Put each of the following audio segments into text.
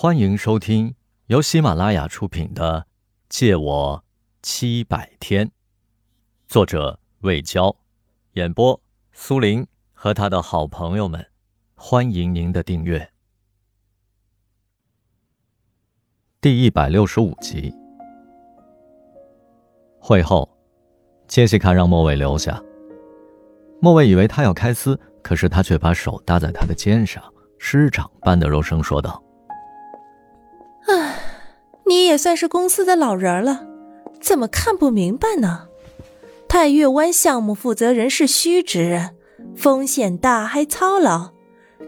欢迎收听由喜马拉雅出品的《借我七百天》，作者魏娇，演播苏林和他的好朋友们。欢迎您的订阅。第一百六十五集。会后，杰西卡让莫伟留下。莫伟以为他要开撕，可是他却把手搭在他的肩上，师长般的柔声说道。你也算是公司的老人了，怎么看不明白呢？太月湾项目负责人是虚职，风险大还操劳，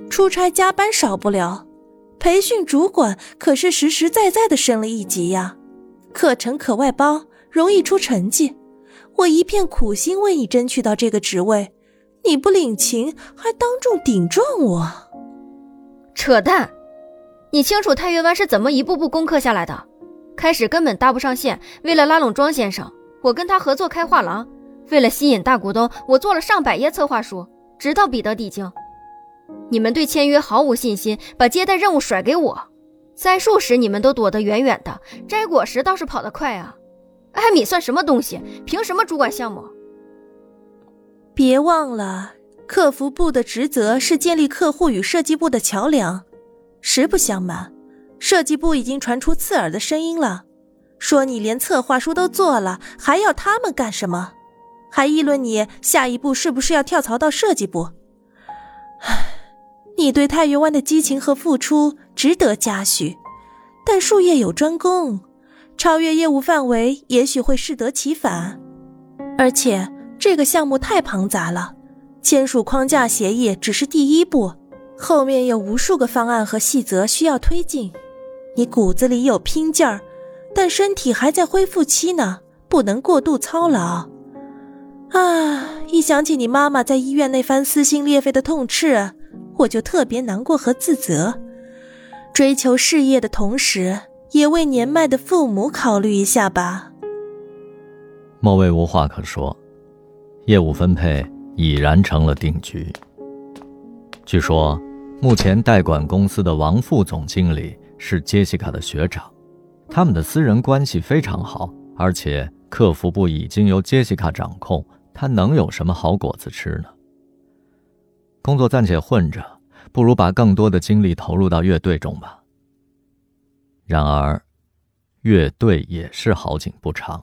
出差加班少不了。培训主管可是实实在在的升了一级呀，课程可外包，容易出成绩。我一片苦心为你争取到这个职位，你不领情，还当众顶撞我，扯淡！你清楚太月湾是怎么一步步攻克下来的？开始根本搭不上线，为了拉拢庄先生，我跟他合作开画廊；为了吸引大股东，我做了上百页策划书，直到彼得抵京。你们对签约毫无信心，把接待任务甩给我。栽树时你们都躲得远远的，摘果实倒是跑得快啊！艾米算什么东西？凭什么主管项目？别忘了，客服部的职责是建立客户与设计部的桥梁。实不相瞒，设计部已经传出刺耳的声音了，说你连策划书都做了，还要他们干什么？还议论你下一步是不是要跳槽到设计部？唉，你对太月湾的激情和付出值得嘉许，但术业有专攻，超越业务范围也许会适得其反。而且这个项目太庞杂了，签署框架协议只是第一步。后面有无数个方案和细则需要推进，你骨子里有拼劲儿，但身体还在恢复期呢，不能过度操劳。啊，一想起你妈妈在医院那番撕心裂肺的痛斥，我就特别难过和自责。追求事业的同时，也为年迈的父母考虑一下吧。莫卫无话可说，业务分配已然成了定局。据说。目前代管公司的王副总经理是杰西卡的学长，他们的私人关系非常好，而且客服部已经由杰西卡掌控，他能有什么好果子吃呢？工作暂且混着，不如把更多的精力投入到乐队中吧。然而，乐队也是好景不长。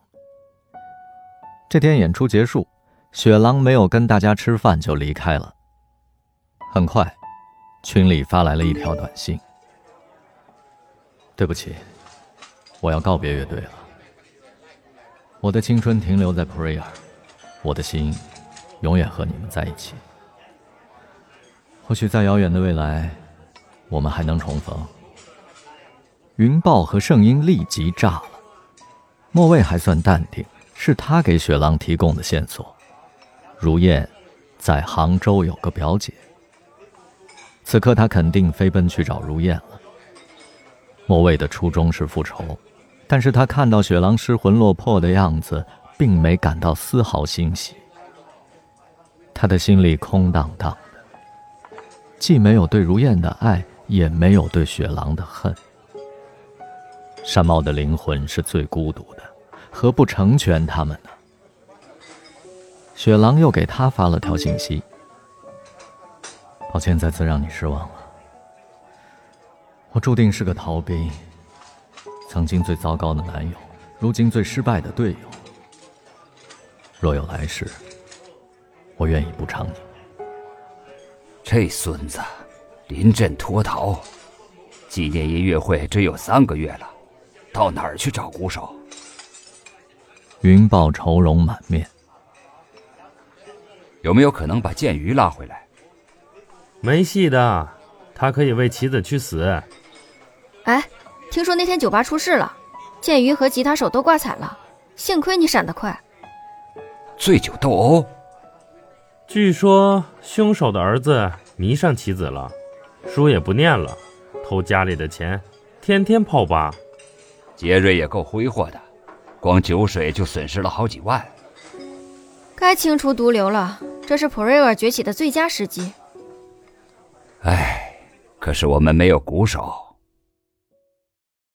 这天演出结束，雪狼没有跟大家吃饭就离开了。很快。群里发来了一条短信：“对不起，我要告别乐队了。我的青春停留在 Prayer，我的心永远和你们在一起。或许在遥远的未来，我们还能重逢。”云豹和圣婴立即炸了。莫卫还算淡定，是他给雪狼提供的线索：如燕在杭州有个表姐。此刻他肯定飞奔去找如燕了。莫卫的初衷是复仇，但是他看到雪狼失魂落魄的样子，并没感到丝毫欣喜。他的心里空荡荡的，既没有对如燕的爱，也没有对雪狼的恨。山猫的灵魂是最孤独的，何不成全他们呢？雪狼又给他发了条信息。抱歉，再次让你失望了。我注定是个逃兵，曾经最糟糕的男友，如今最失败的队友。若有来世，我愿意补偿你。这孙子临阵脱逃，纪念音乐会只有三个月了，到哪儿去找鼓手？云豹愁容满面。有没有可能把剑鱼拉回来？没戏的，他可以为棋子去死。哎，听说那天酒吧出事了，剑鱼和吉他手都挂彩了，幸亏你闪得快。醉酒斗殴？据说凶手的儿子迷上棋子了，书也不念了，偷家里的钱，天天泡吧。杰瑞也够挥霍的，光酒水就损失了好几万。该清除毒瘤了，这是普瑞尔崛起的最佳时机。唉，可是我们没有鼓手。